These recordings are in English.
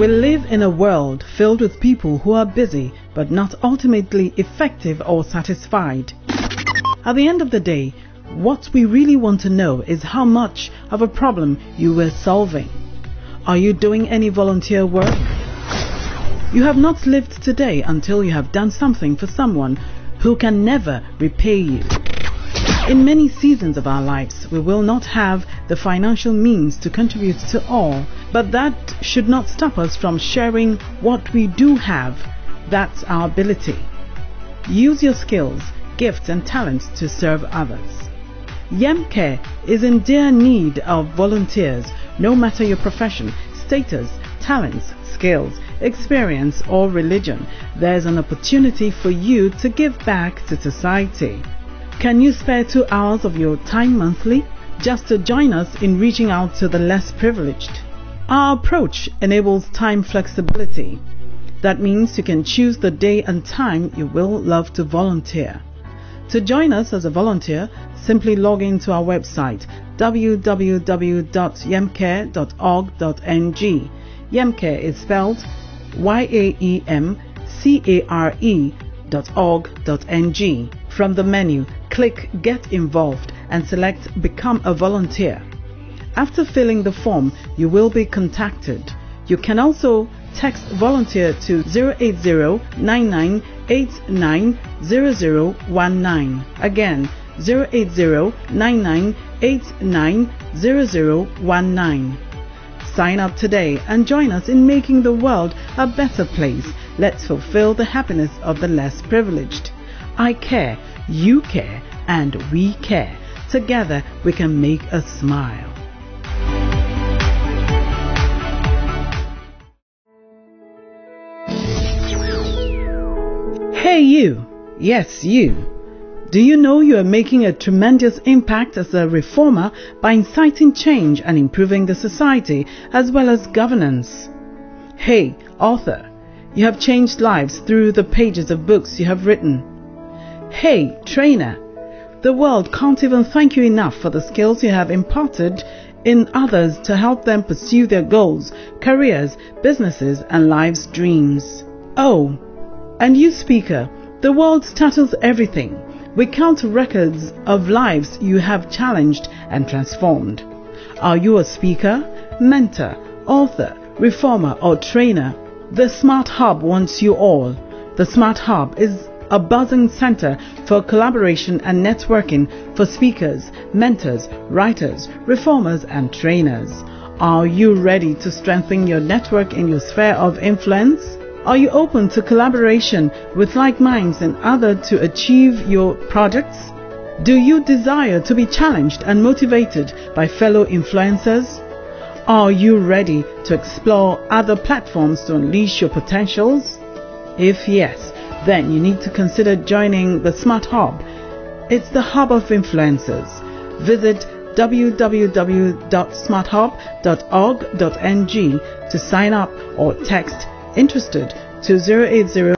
We live in a world filled with people who are busy but not ultimately effective or satisfied. At the end of the day, what we really want to know is how much of a problem you were solving. Are you doing any volunteer work? You have not lived today until you have done something for someone who can never repay you. In many seasons of our lives, we will not have the financial means to contribute to all, but that should not stop us from sharing what we do have. That's our ability. Use your skills, gifts, and talents to serve others. Yemcare is in dear need of volunteers, no matter your profession, status, talents, skills, experience, or religion. There's an opportunity for you to give back to society. Can you spare two hours of your time monthly just to join us in reaching out to the less privileged? Our approach enables time flexibility. That means you can choose the day and time you will love to volunteer. To join us as a volunteer, simply log into our website www.yemcare.org.ng. Yemcare is spelled Y-A-E-M-C-A-R-E dot org dot ng. From the menu, click Get Involved and select Become a Volunteer. After filling the form, you will be contacted. You can also text volunteer to 080-9989-0019. Again, 080-9989-0019. Sign up today and join us in making the world a better place. Let's fulfill the happiness of the less privileged. I care, you care, and we care. Together we can make a smile. Hey you! Yes, you! Do you know you are making a tremendous impact as a reformer by inciting change and improving the society as well as governance? Hey, author! You have changed lives through the pages of books you have written. Hey, trainer! The world can't even thank you enough for the skills you have imparted in others to help them pursue their goals, careers, businesses, and life's dreams. Oh, and you speaker, the world status everything. We count records of lives you have challenged and transformed. Are you a speaker, mentor, author, reformer, or trainer? The Smart Hub wants you all. The Smart Hub is a buzzing center for collaboration and networking for speakers, mentors, writers, reformers, and trainers. Are you ready to strengthen your network in your sphere of influence? Are you open to collaboration with like minds and others to achieve your projects? Do you desire to be challenged and motivated by fellow influencers? Are you ready to explore other platforms to unleash your potentials? If yes, then you need to consider joining the Smart Hub. It's the hub of influencers. Visit www.smarthub.org.ng to sign up or text interested to 080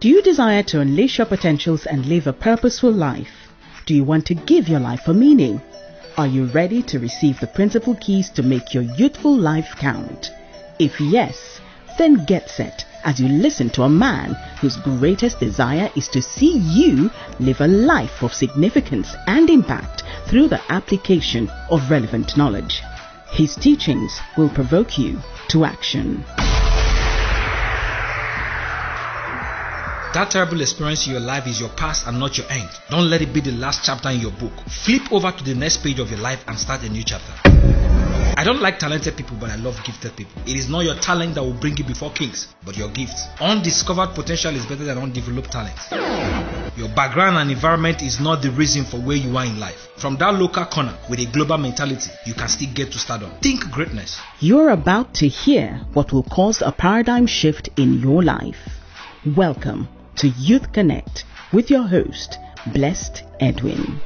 Do you desire to unleash your potentials and live a purposeful life? Do you want to give your life a meaning? Are you ready to receive the principal keys to make your youthful life count? If yes, then get set as you listen to a man whose greatest desire is to see you live a life of significance and impact through the application of relevant knowledge. His teachings will provoke you to action. That terrible experience in your life is your past and not your end. Don't let it be the last chapter in your book. Flip over to the next page of your life and start a new chapter. I don't like talented people, but I love gifted people. It is not your talent that will bring you before kings, but your gifts. Undiscovered potential is better than undeveloped talent. Your background and environment is not the reason for where you are in life. From that local corner with a global mentality, you can still get to stardom. Think greatness. You're about to hear what will cause a paradigm shift in your life. Welcome to Youth Konnect with your host, Blessed Edwin.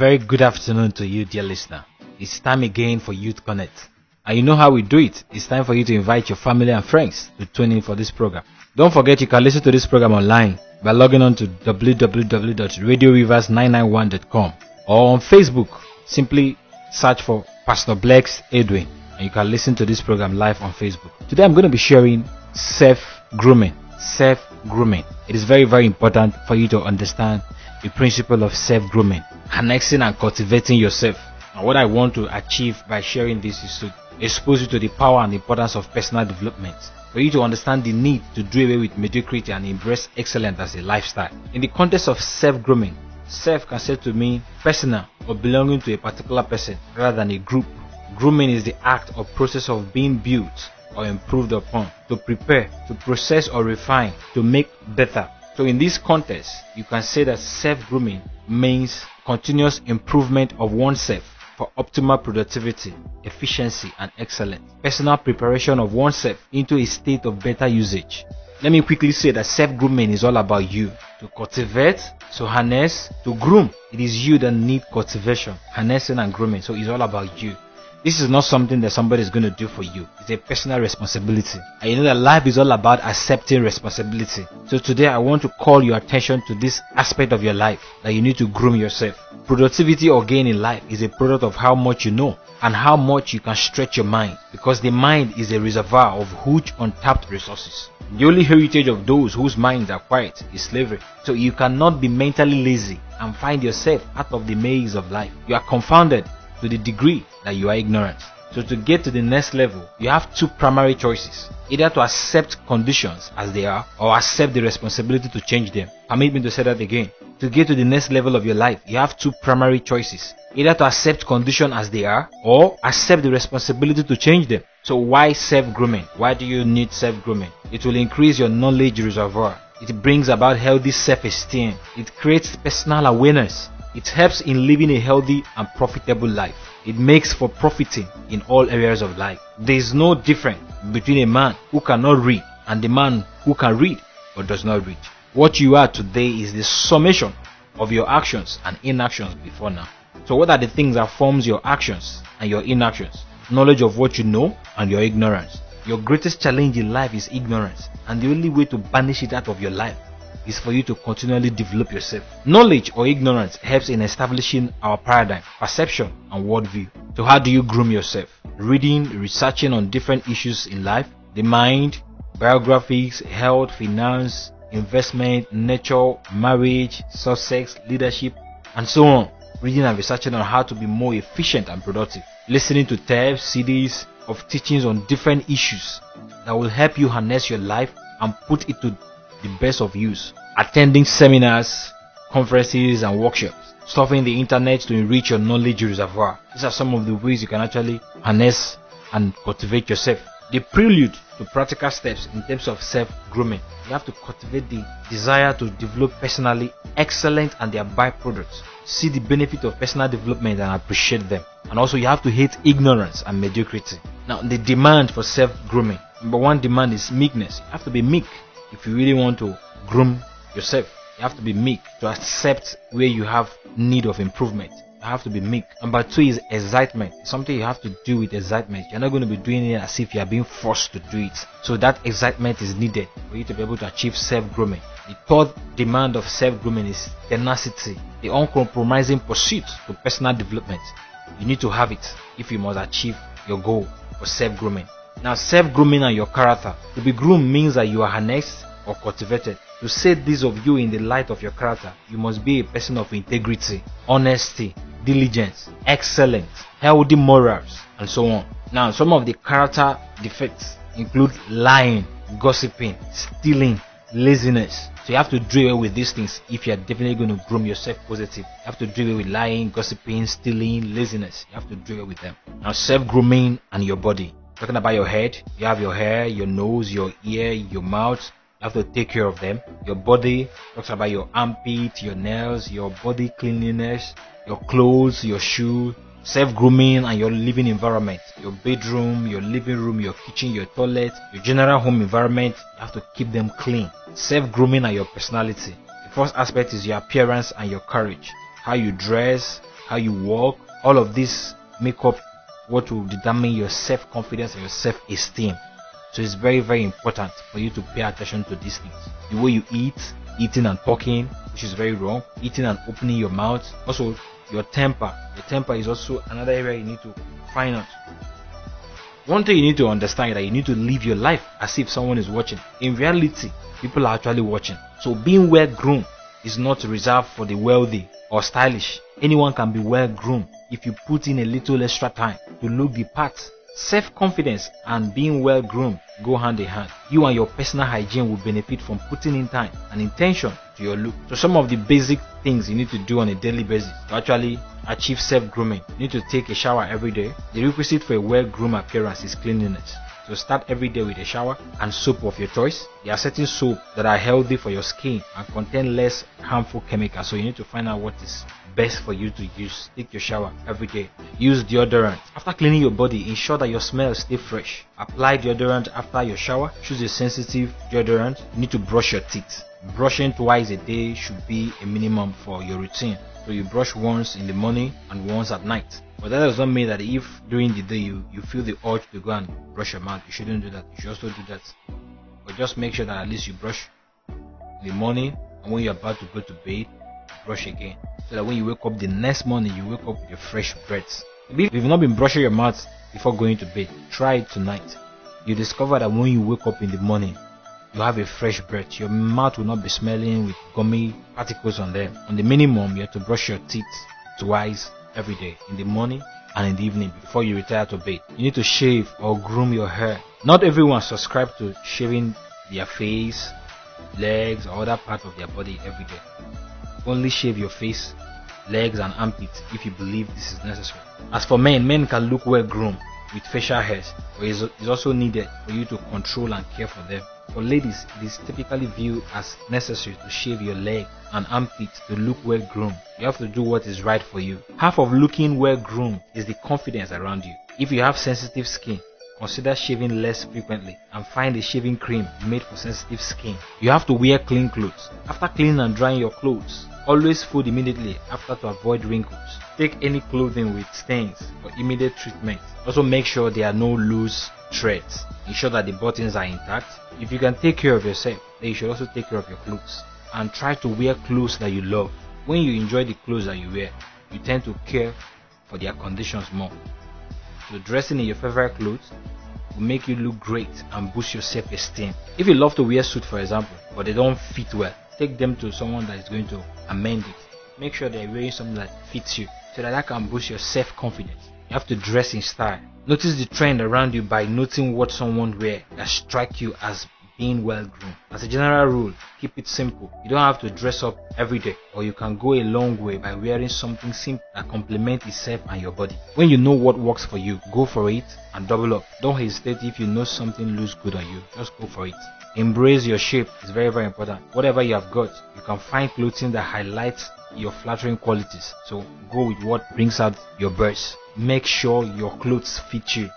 Very good afternoon to you, dear listener. It's time again for Youth Konnect, and you know how we do it. It's time for you to invite your family and friends to tune in for this program. Don't forget you can listen to this program online by logging on to www.radiorivers991.com or on Facebook. Simply search for Pastor Blessed Edwin and you can listen to this program live on Facebook. Today I'm going to be sharing self grooming. Self grooming. It is very, very important for you to understand the principle of self grooming, annexing and cultivating yourself. And what I want to achieve by sharing this is to expose you to the power and importance of personal development. For you to understand the need to do away with mediocrity and embrace excellence as a lifestyle. In the context of self grooming, self can say to mean personal or belonging to a particular person rather than a group. Grooming is the act or process of being built or improved upon, to prepare, to process or refine, to make better. So in this context, you can say that self-grooming means continuous improvement of oneself for optimal productivity, efficiency, and excellence. Personal preparation of oneself into a state of better usage. Let me quickly say that self-grooming is all about you. To cultivate, to harness, to groom. It is you that need cultivation, harnessing and grooming. So it's all about you. This is not something that somebody is going to do for you. It's a personal responsibility. And you know that life is all about accepting responsibility. So today I want to call your attention to this aspect of your life that you need to groom yourself. Productivity or gain in life is a product of how much you know and how much you can stretch your mind because the mind is a reservoir of huge untapped resources. The only heritage of those whose minds are quiet is slavery. So you cannot be mentally lazy and find yourself out of the maze of life. You are confounded to the degree that you are ignorant. So to get to the next level, you have two primary choices. Either to accept conditions as they are or accept the responsibility to change them. Permit me to say that again. To get to the next level of your life, you have two primary choices. Either to accept conditions as they are or accept the responsibility to change them. So why self-grooming? Why do you need self-grooming? It will increase your knowledge reservoir. It brings about healthy self-esteem. It creates personal awareness. It helps in living a healthy and profitable life. It makes for profiting in all areas of life. There is no difference between a man who cannot read and the man who can read but does not read. What you are today is the summation of your actions and inactions before now. So what are the things that forms your actions and your inactions? Knowledge of what you know and your ignorance. Your greatest challenge in life is ignorance and the only way to banish it out of your life is for you to continually develop yourself. Knowledge or ignorance helps in establishing our paradigm, perception, and worldview. So, how do you groom yourself? Reading, researching on different issues in life, the mind, biographies, health, finance, investment, nature, marriage, success, leadership, and so on. Reading and researching on how to be more efficient and productive. Listening to tapes, CDs of teachings on different issues that will help you harness your life and put it to the best of use. Attending seminars, conferences, and workshops. Surfing the internet to enrich your knowledge reservoir. These are some of the ways you can actually harness and cultivate yourself. The prelude to practical steps in terms of self grooming. You have to cultivate the desire to develop personally excellent and their byproducts. See the benefit of personal development and appreciate them. And also, you have to hate ignorance and mediocrity. Now, the demand for self grooming. Number one demand is meekness. You have to be meek if you really want to groom yourself. You have to be meek to accept where you have need of improvement. You have to be meek. Number two is excitement. Something you have to do with excitement. You're not going to be doing it as if you are being forced to do it. So that excitement is needed for you to be able to achieve self-grooming. The third demand of self-grooming is tenacity, the uncompromising pursuit to personal development. You need to have it if you must achieve your goal for self-grooming. Now, self-grooming and your character. To be groomed means that you are harnessed or cultivated. To say this of you in the light of your character, you must be a person of integrity, honesty, diligence, excellence, healthy morals, and so on. Now, some of the character defects include lying, gossiping, stealing, laziness. So you have to do away with these things if you are definitely going to groom yourself positive. You have to do away with lying, gossiping, stealing, laziness. You have to do away with them. Now, self grooming and your body. Talking about your head, you have your hair, your nose, your ear, your mouth. You have to take care of them. Your body talks about your armpit, your nails, your body cleanliness, your clothes, your shoe, self grooming, and your living environment. Your bedroom, your living room, your kitchen, your toilet, your general home environment. You have to keep them clean. Self grooming and your personality. The first aspect is your appearance and your courage. How you dress, how you walk. All of this make up what will determine your self-confidence and your self-esteem. So it's very, very important for you to pay attention to these things. The way you eat, eating and talking, which is very wrong. Eating and opening your mouth. Also, your temper. Your temper is also another area you need to find out. One thing you need to understand is that you need to live your life as if someone is watching. In reality, people are actually watching. So being well groomed is not reserved for the wealthy or stylish. Anyone can be well groomed if you put in a little extra time to look the part. Self-confidence and being well groomed go hand in hand. You and your personal hygiene will benefit from putting in time and intention to your look. So some of the basic things you need to do on a daily basis to actually achieve self-grooming. You need to take a shower every day. The requisite for a well-groomed appearance is cleanliness. So start every day with a shower and soap of your choice. There are certain soap that are healthy for your skin and contain less harmful chemicals. So you need to find out what is best for you to use. Take your shower every day. Use deodorant. After cleaning your body, ensure that your smell stay fresh. Apply deodorant after your shower. Choose a sensitive deodorant. You need to brush your teeth. Brushing twice a day should be a minimum for your routine. So you brush once in the morning and once at night. But that does not mean that if during the day you, you feel the urge to go and brush your mouth, you shouldn't do that. You should also do that. But just make sure that at least you brush in the morning and when you're about to go to bed, brush again. So that when you wake up the next morning, you wake up with a fresh breath. If you've not been brushing your mouth before going to bed, try it tonight. You discover that when you wake up in the morning, you have a fresh breath. Your mouth will not be smelling with gummy particles on them. On the minimum, you have to brush your teeth twice every day in the morning and in the evening before you retire to bed. You need to shave or groom your hair. Not everyone subscribe to shaving their face, legs, or other part of their body every day. Only shave your face, legs, and armpits if you believe this is necessary. As for men, men can look well groomed with facial hairs, but it is also needed for you to control and care for them. For ladies, it is typically viewed as necessary to shave your leg and armpit to look well groomed. You have to do what is right for you. Half of looking well groomed is the confidence around you. If you have sensitive skin, consider shaving less frequently and find a shaving cream made for sensitive skin. You have to wear clean clothes. After cleaning and drying your clothes, always fold immediately after to avoid wrinkles. Take any clothing with stains for immediate treatment. Also make sure there are no loose Ensure that the buttons are intact. If you can take care of yourself, then you should also take care of your clothes. And try to wear clothes that you love. When you enjoy the clothes that you wear, you tend to care for their conditions more. So dressing in your favorite clothes will make you look great and boost your self-esteem. If you love to wear suit for example, but they don't fit well, take them to someone that is going to amend it. Make sure they're wearing something that fits you so that that can boost your self-confidence. You have to dress in style. Notice the trend around you by noting what someone wear that strike you as being well groomed. As a general rule, keep it simple. You don't have to dress up every day, or you can go a long way by wearing something simple that complements itself and your body. When you know what works for you, go for it and double up. Don't hesitate if you know something looks good on you. Just go for it. Embrace your shape. is very, very important. Whatever you have got, you can find clothing that highlights your flattering qualities. So go with what brings out your burst. Make sure your clothes fit you.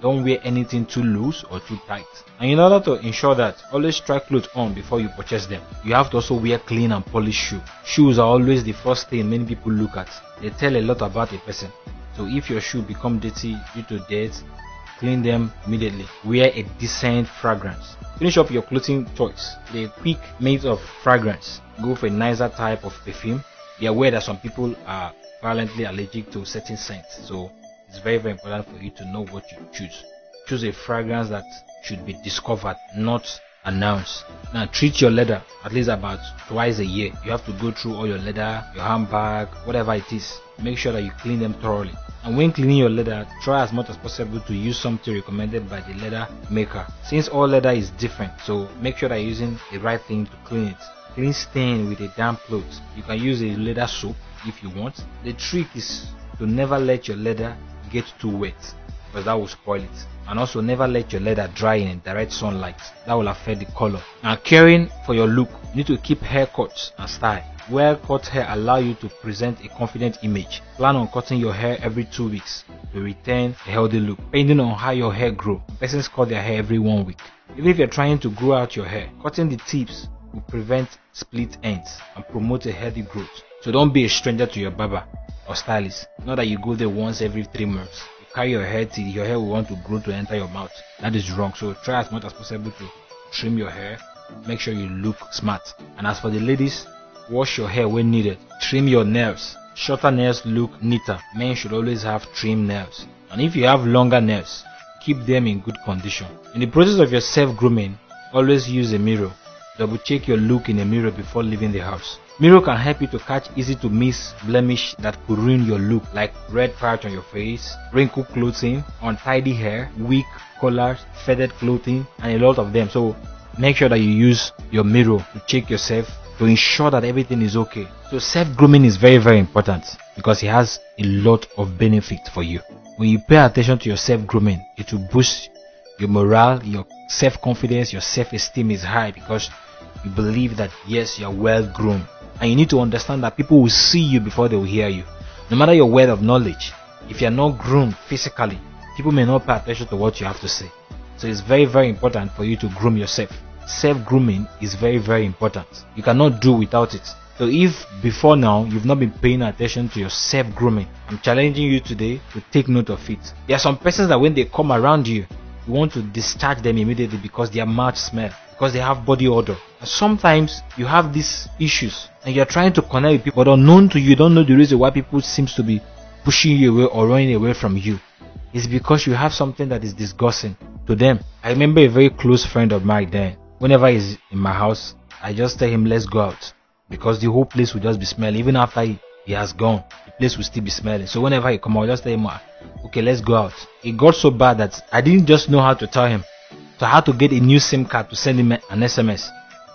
Don't wear anything too loose or too tight. And in order to ensure that, always try clothes on before you purchase them. You have to also wear clean and polished shoes. Shoes are always the first thing many people look at. They tell a lot about a person. So if your shoe become dirty due to dirt, clean them immediately. Wear a decent fragrance. Finish up your clothing choice. The quick mate of fragrance. Go for a nicer type of perfume. Be aware that some people are violently allergic to certain scents. So it's very very important for you to know what you choose. Choose a fragrance that should be discovered, not announced. Now treat your leather at least about twice a year. You have to go through all your leather, your handbag, whatever it is. Make sure that you clean them thoroughly. And when cleaning your leather, try as much as possible to use something recommended by the leather maker. Since all leather is different, so make sure that you're using the right thing to clean it. Clean stain with a damp cloth. You can use a leather soap if you want. The trick is to never let your leather get too wet because that will spoil it. And also never let your leather dry in direct sunlight. That will affect the color. And caring for your look, you need to keep haircuts and style. Well cut hair allow you to present a confident image. Plan on cutting your hair every two weeks to retain a healthy look. Depending on how your hair grow, persons cut their hair every one week. Even if you're trying to grow out your hair, cutting the tips will prevent split ends and promote a healthy growth. So don't be a stranger to your barber or stylist. Not that you go there once every three months. You carry your hair till your hair will want to grow to enter your mouth. That is wrong. So try as much as possible to trim your hair. Make sure you look smart. And as for the ladies, wash your hair when needed. Trim your nails. Shorter nails look neater. Men should always have trim nails. And if you have longer nails, keep them in good condition. In the process of your self grooming, always use a mirror. Double check your look in a mirror before leaving the house. Mirror can help you to catch easy to miss blemish that could ruin your look like red patch on your face, wrinkled clothing, untidy hair, weak collars, faded clothing and a lot of them. So make sure that you use your mirror to check yourself to ensure that everything is okay. So self grooming is very very important because it has a lot of benefit for you. When you pay attention to your self grooming, it will boost your morale, your self confidence, your self esteem is high because you believe that yes, you are well groomed. And you need to understand that people will see you before they will hear you. No matter your wealth of knowledge, if you are not groomed physically, people may not pay attention to what you have to say. So it's very, very important for you to groom yourself. Self grooming is very, very important. You cannot do without it. So if before now you've not been paying attention to your self grooming, I'm challenging you today to take note of it. There are some persons that when they come around you, you want to discharge them immediately because their mouth smell because they have body odor. Sometimes you have these issues and you're trying to connect with people, but unknown to you, you don't know the reason why people seems to be pushing you away or running away from you. It's because you have something that is disgusting to them. I remember a very close friend of mine then. Whenever he's in my house, I just tell him, let's go out. Because the whole place will just be smelling. Even after he, he has gone, the place will still be smelling. So whenever he come out, just tell him, okay, let's go out. It got so bad that I didn't just know how to tell him. So I had to get a new SIM card to send him an SMS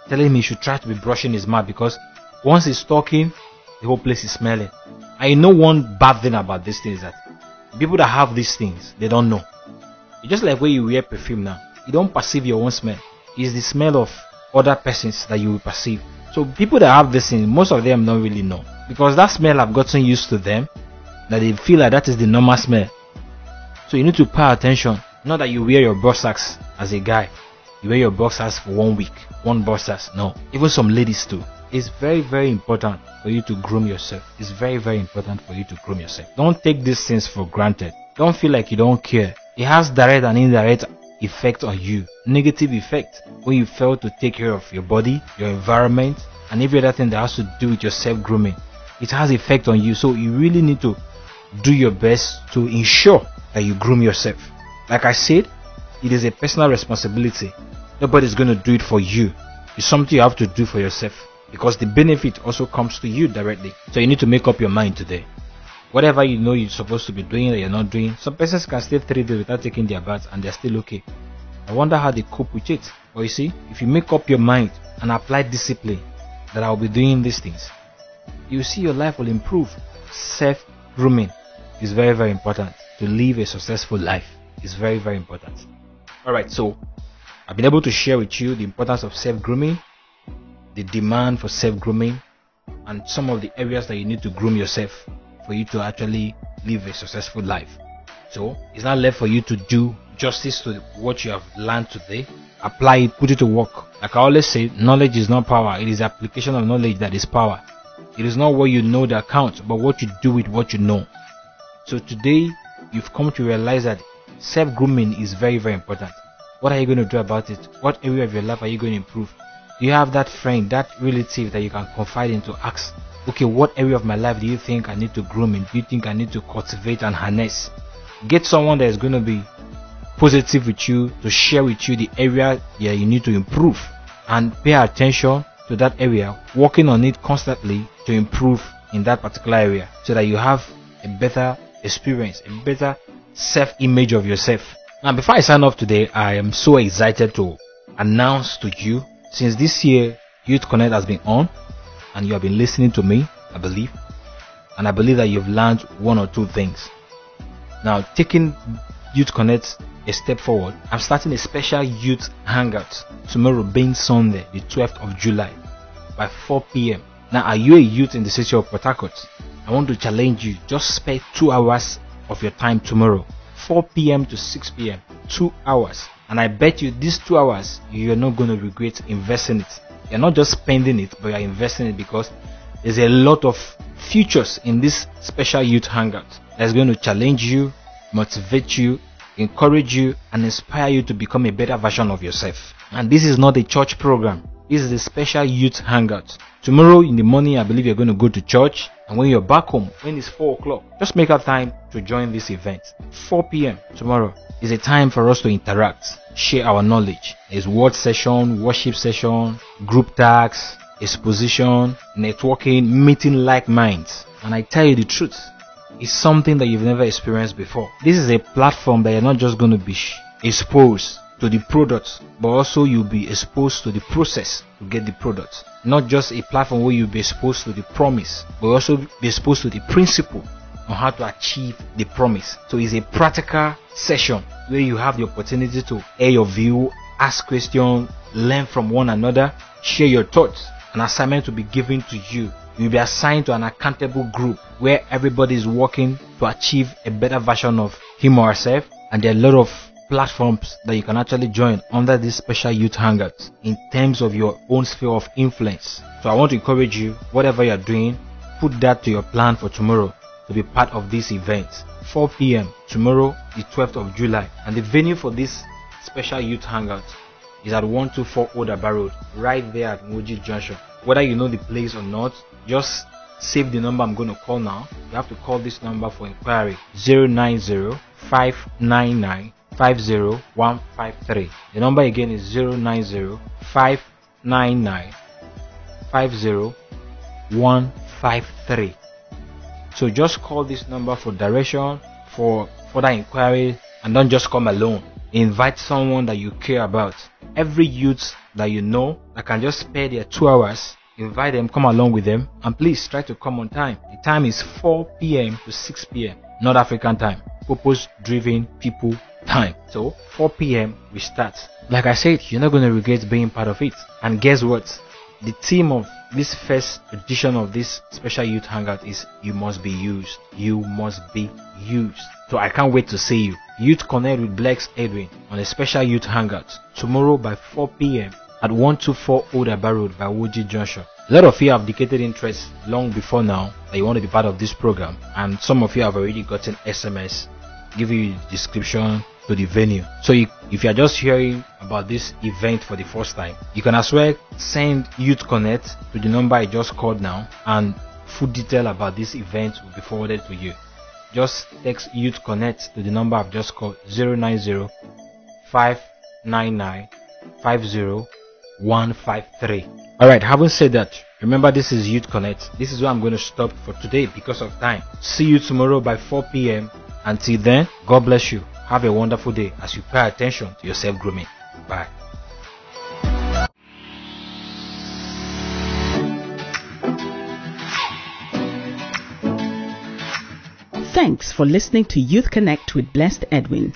telling him he should try to be brushing his mouth because once he's talking, the whole place is smelling. I know one bad thing about this thing is that people that have these things, they don't know. It's just like when you wear perfume now. You don't perceive your own smell. It's the smell of other persons that you will perceive. So people that have this thing, most of them don't really know. Because that smell have gotten used to them, that they feel like that is the normal smell. So you need to pay attention. Not that you wear your boxers as a guy. You wear your boxers for one week, one boxers. No, even some ladies too. It's very, very important for you to groom yourself. It's very, very important for you to groom yourself. Don't take these things for granted. Don't feel like you don't care. It has direct and indirect effect on you. Negative effect when you fail to take care of your body, your environment, and every other thing that has to do with your self grooming. It has effect on you. So you really need to do your best to ensure that you groom yourself. Like I said, it is a personal responsibility. Nobody's going to do it for you. It's something you have to do for yourself because the benefit also comes to you directly. So you need to make up your mind today. Whatever you know you're supposed to be doing that you're not doing, some persons can stay three days without taking their bath and they're still okay. I wonder how they cope with it. But you see, if you make up your mind and apply discipline that I'll be doing these things, you see your life will improve. Self grooming is very, very important to live a successful life. is very, very important. Alright, so I've been able to share with you the importance of self grooming, the demand for self grooming, and some of the areas that you need to groom yourself for you to actually live a successful life. So it's not left for you to do justice to what you have learned today. Apply it, put it to work. Like I always say, knowledge is not power, it is application of knowledge that is power. It is not what you know that counts, but what you do with what you know. So today, you've come to realize that self grooming is very, very important. What are you going to do about it? What area of your life are you going to improve? Do you have that friend, that relative that you can confide in to ask, okay, what area of my life do you think I need to groom in? Do you think I need to cultivate and harness? Get someone that is going to be positive with you to share with you the area yeah, you need to improve and pay attention to that area, working on it constantly to improve in that particular area so that you have a better experience, a better self image of yourself. Now, before I sign off today, I am so excited to announce to you since this year Youth Konnect has been on and you have been listening to me, I believe, and I believe that you've learned one or two things. Now, taking Youth Konnect a step forward, I'm starting a special youth hangout tomorrow, being Sunday, the 12th of July, by 4 p.m. Now, are you a youth in the city of Port Harcourt? I want to challenge you. Just spend two hours of your time tomorrow 4 p.m. to 6 p.m. Two hours. And I bet you these two hours, you're not going to regret investing it. You're not just spending it, but you're investing it because there's a lot of futures in this special youth hangout that's going to challenge you, motivate you, encourage you, and inspire you to become a better version of yourself. And this is not a church program. This is a special youth hangout. Tomorrow in the morning, I believe you're going to go to church. And when you're back home, when it's 4 o'clock, just make up time to join this event. 4 p.m. tomorrow is a time for us to interact, share our knowledge. There's word session, worship session, group tasks, exposition, networking, meeting like minds. And I tell you the truth, it's something that you've never experienced before. This is a platform that you're not just going to be exposed to the product, but also you'll be exposed to the process to get the product. Not just a platform where you'll be exposed to the promise, but also be exposed to the principle on how to achieve the promise. So it's a practical session where you have the opportunity to air your view, ask questions, learn from one another, share your thoughts. An assignment will be given to you. You'll be assigned to an accountable group where everybody is working to achieve a better version of him or herself. And there are a lot of platforms that you can actually join under this special youth hangout in terms of your own sphere of influence. So I want to encourage you, whatever you're doing, put that to your plan for tomorrow to be part of this event. 4 p.m. tomorrow, the 12th of July. And the venue for this special youth hangout is at 124 Old Aba Road, right there at Woji Junction. Whether you know the place or not, just save the number I'm going to call now. You have to call this number for inquiry 090 599 50153. The number again is 090 599 50153. So just call this number for direction, for further inquiry, and don't just come alone. Invite someone that you care about. Every youth that you know that can just spare their two hours, invite them, come along with them, and please try to come on time. The time is 4 p.m. to 6 p.m. North African time. Purpose driven people time. So 4 p.m. we start. Like I said, you're not going to regret being part of it. And guess what? The theme of this first edition of this special youth hangout is you must be used. You must be used. So I can't wait to see you. Youth Konnect with Blessed Edwin on a special youth hangout tomorrow by 4 p.m. at 124 Old Aba Road by Woji Junction. A lot of you have indicated interest long before now that you want to be part of this program, and some of you have already gotten SMS giving you the description to the venue. So you, if you are just hearing about this event for the first time, you can as well send Youth Konnect to the number I just called now, and full detail about this event will be forwarded to you. Just text Youth Konnect to the number I've just called 090 599 50153. Alright, having said that, remember this is Youth Konnect. This is where I'm going to stop for today because of time. See you tomorrow by 4 p.m. Until then, God bless you. Have a wonderful day as you pay attention to your self grooming. Bye. Thanks for listening to Youth Konnect with Blessed Edwin.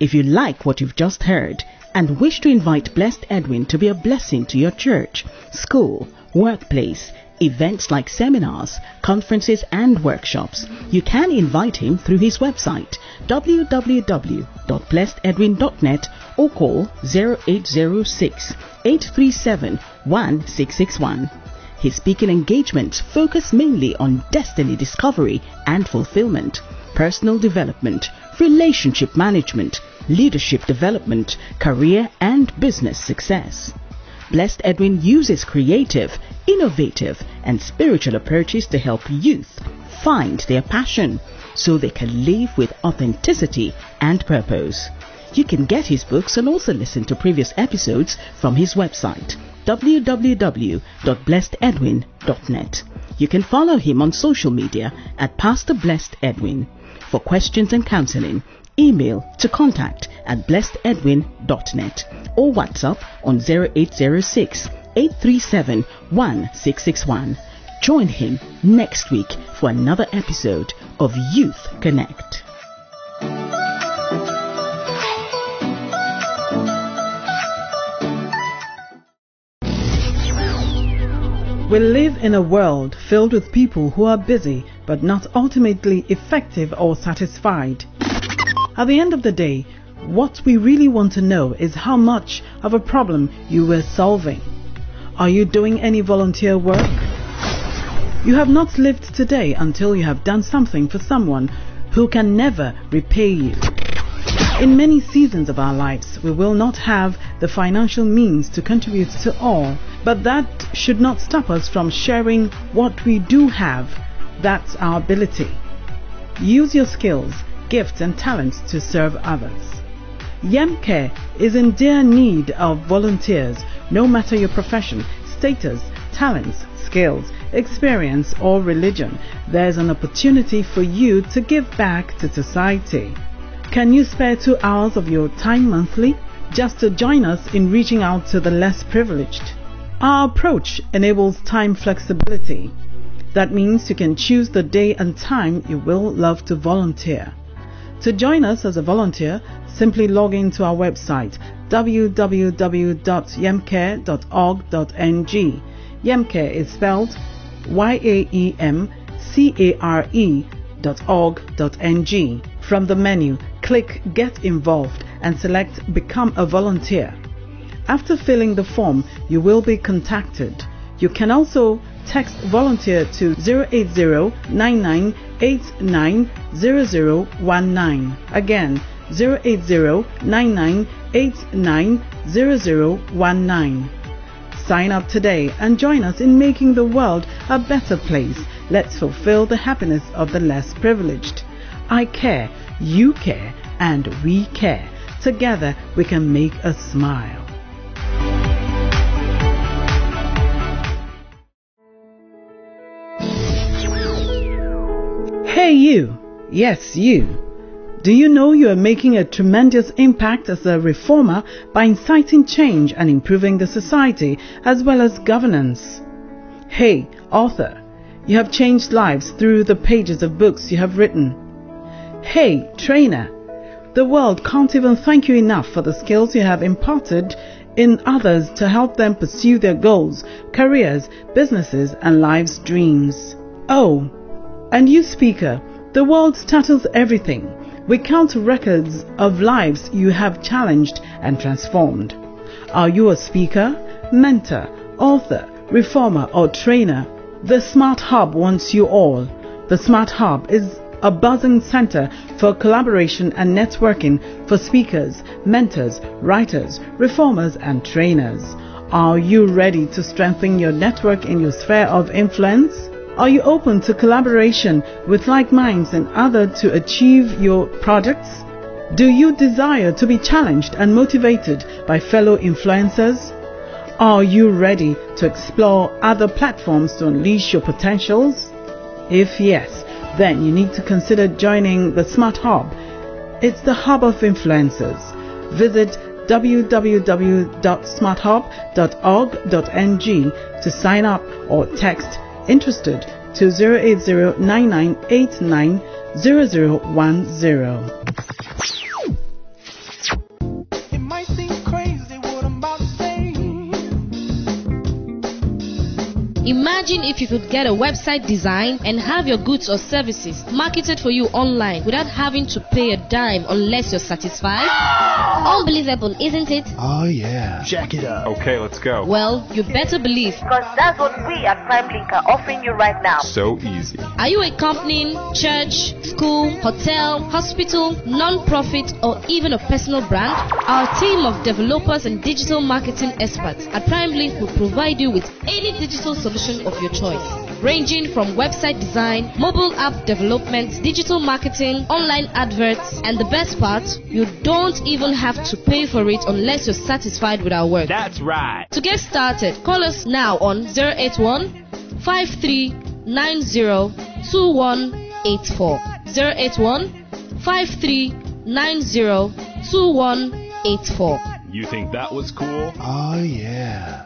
If you like what you've just heard and wish to invite Blessed Edwin to be a blessing to your church, school, workplace, events like seminars, conferences, and workshops, you can invite him through his website www.blessededwin.net or call 0806 837 1661. His speaking engagements focus mainly on destiny discovery and fulfillment, personal development, relationship management, leadership development, career and business success. Blessed Edwin uses creative, innovative, and spiritual approaches to help youth find their passion so they can live with authenticity and purpose. You can get his books and also listen to previous episodes from his website www.blessededwin.net. You can follow him on social media at Pastor Blessed Edwin. For questions and counseling, email to contact at blessededwin.net or WhatsApp on 0806 837 1661. Join him next week for another episode of Youth Konnect. We live in a world filled with people who are busy but not ultimately effective or satisfied. At the end of the day, what we really want to know is how much of a problem you were solving. Are you doing any volunteer work? You have not lived today until you have done something for someone who can never repay you. In many seasons of our lives, we will not have the financial means to contribute to all, but that should not stop us from sharing what we do have. That's our ability. Use your skills, gifts, and talents to serve others. Yemcare is in dear need of volunteers, no matter your profession, status, talents, skills, experience, or religion. There's an opportunity for you to give back to society. Can you spare two hours of your time monthly just to join us in reaching out to the less privileged? Our approach enables time flexibility. That means you can choose the day and time you will love to volunteer. To join us as a volunteer, simply log into our website www.yemcare.org.ng. Yemcare is spelled Y-A-E-M-C-A-R-E dot org dot ng. From the menu, click Get Involved and select Become a Volunteer. After filling the form, you will be contacted. You can also text volunteer to 080 0019 Again, 080 0019 Sign up today and join us in making the world a better place. Let's fulfill the happiness of the less privileged. I care, you care, and we care. Together we can make a smile. You! Yes, you! Do you know you are making a tremendous impact as a reformer by inciting change and improving the society as well as governance? Hey, author, you have changed lives through the pages of books you have written. Hey, trainer, the world can't even thank you enough for the skills you have imparted in others to help them pursue their goals, careers, businesses, and life's dreams. Oh, and you speaker, the world startles everything. We count records of lives you have challenged and transformed. Are you a speaker, mentor, author, reformer, or trainer? The Smart Hub wants you all. The Smart Hub is a buzzing center for collaboration and networking for speakers, mentors, writers, reformers, and trainers. Are you ready to strengthen your network in your sphere of influence? Are you open to collaboration with like minds and others to achieve your projects? Do you desire to be challenged and motivated by fellow influencers? Are you ready to explore other platforms to unleash your potentials? If yes, then you need to consider joining the Smart Hub. It's the hub of influencers. Visit www.smarthub.org.ng to sign up or text interested to 080 9989 0010. Imagine if you could get a website designed and have your goods or services marketed for you online without having to pay a dime unless you're satisfied. Unbelievable, isn't it? Oh yeah. Check it out. Okay, let's go. Well, you better believe. Because that's what we at Prime Link are offering you right now. So easy. Are you a company, church, school, hotel, hospital, non-profit, or even a personal brand? Our team of developers and digital marketing experts at Prime Link will provide you with any digital solution of your choice. Ranging from website design, mobile app development, digital marketing, online adverts, and the best part, you don't even have to pay for it unless you're satisfied with our work. That's right. To get started, call us now on 081 23902184. 081 23902184. You think that was cool? Oh yeah.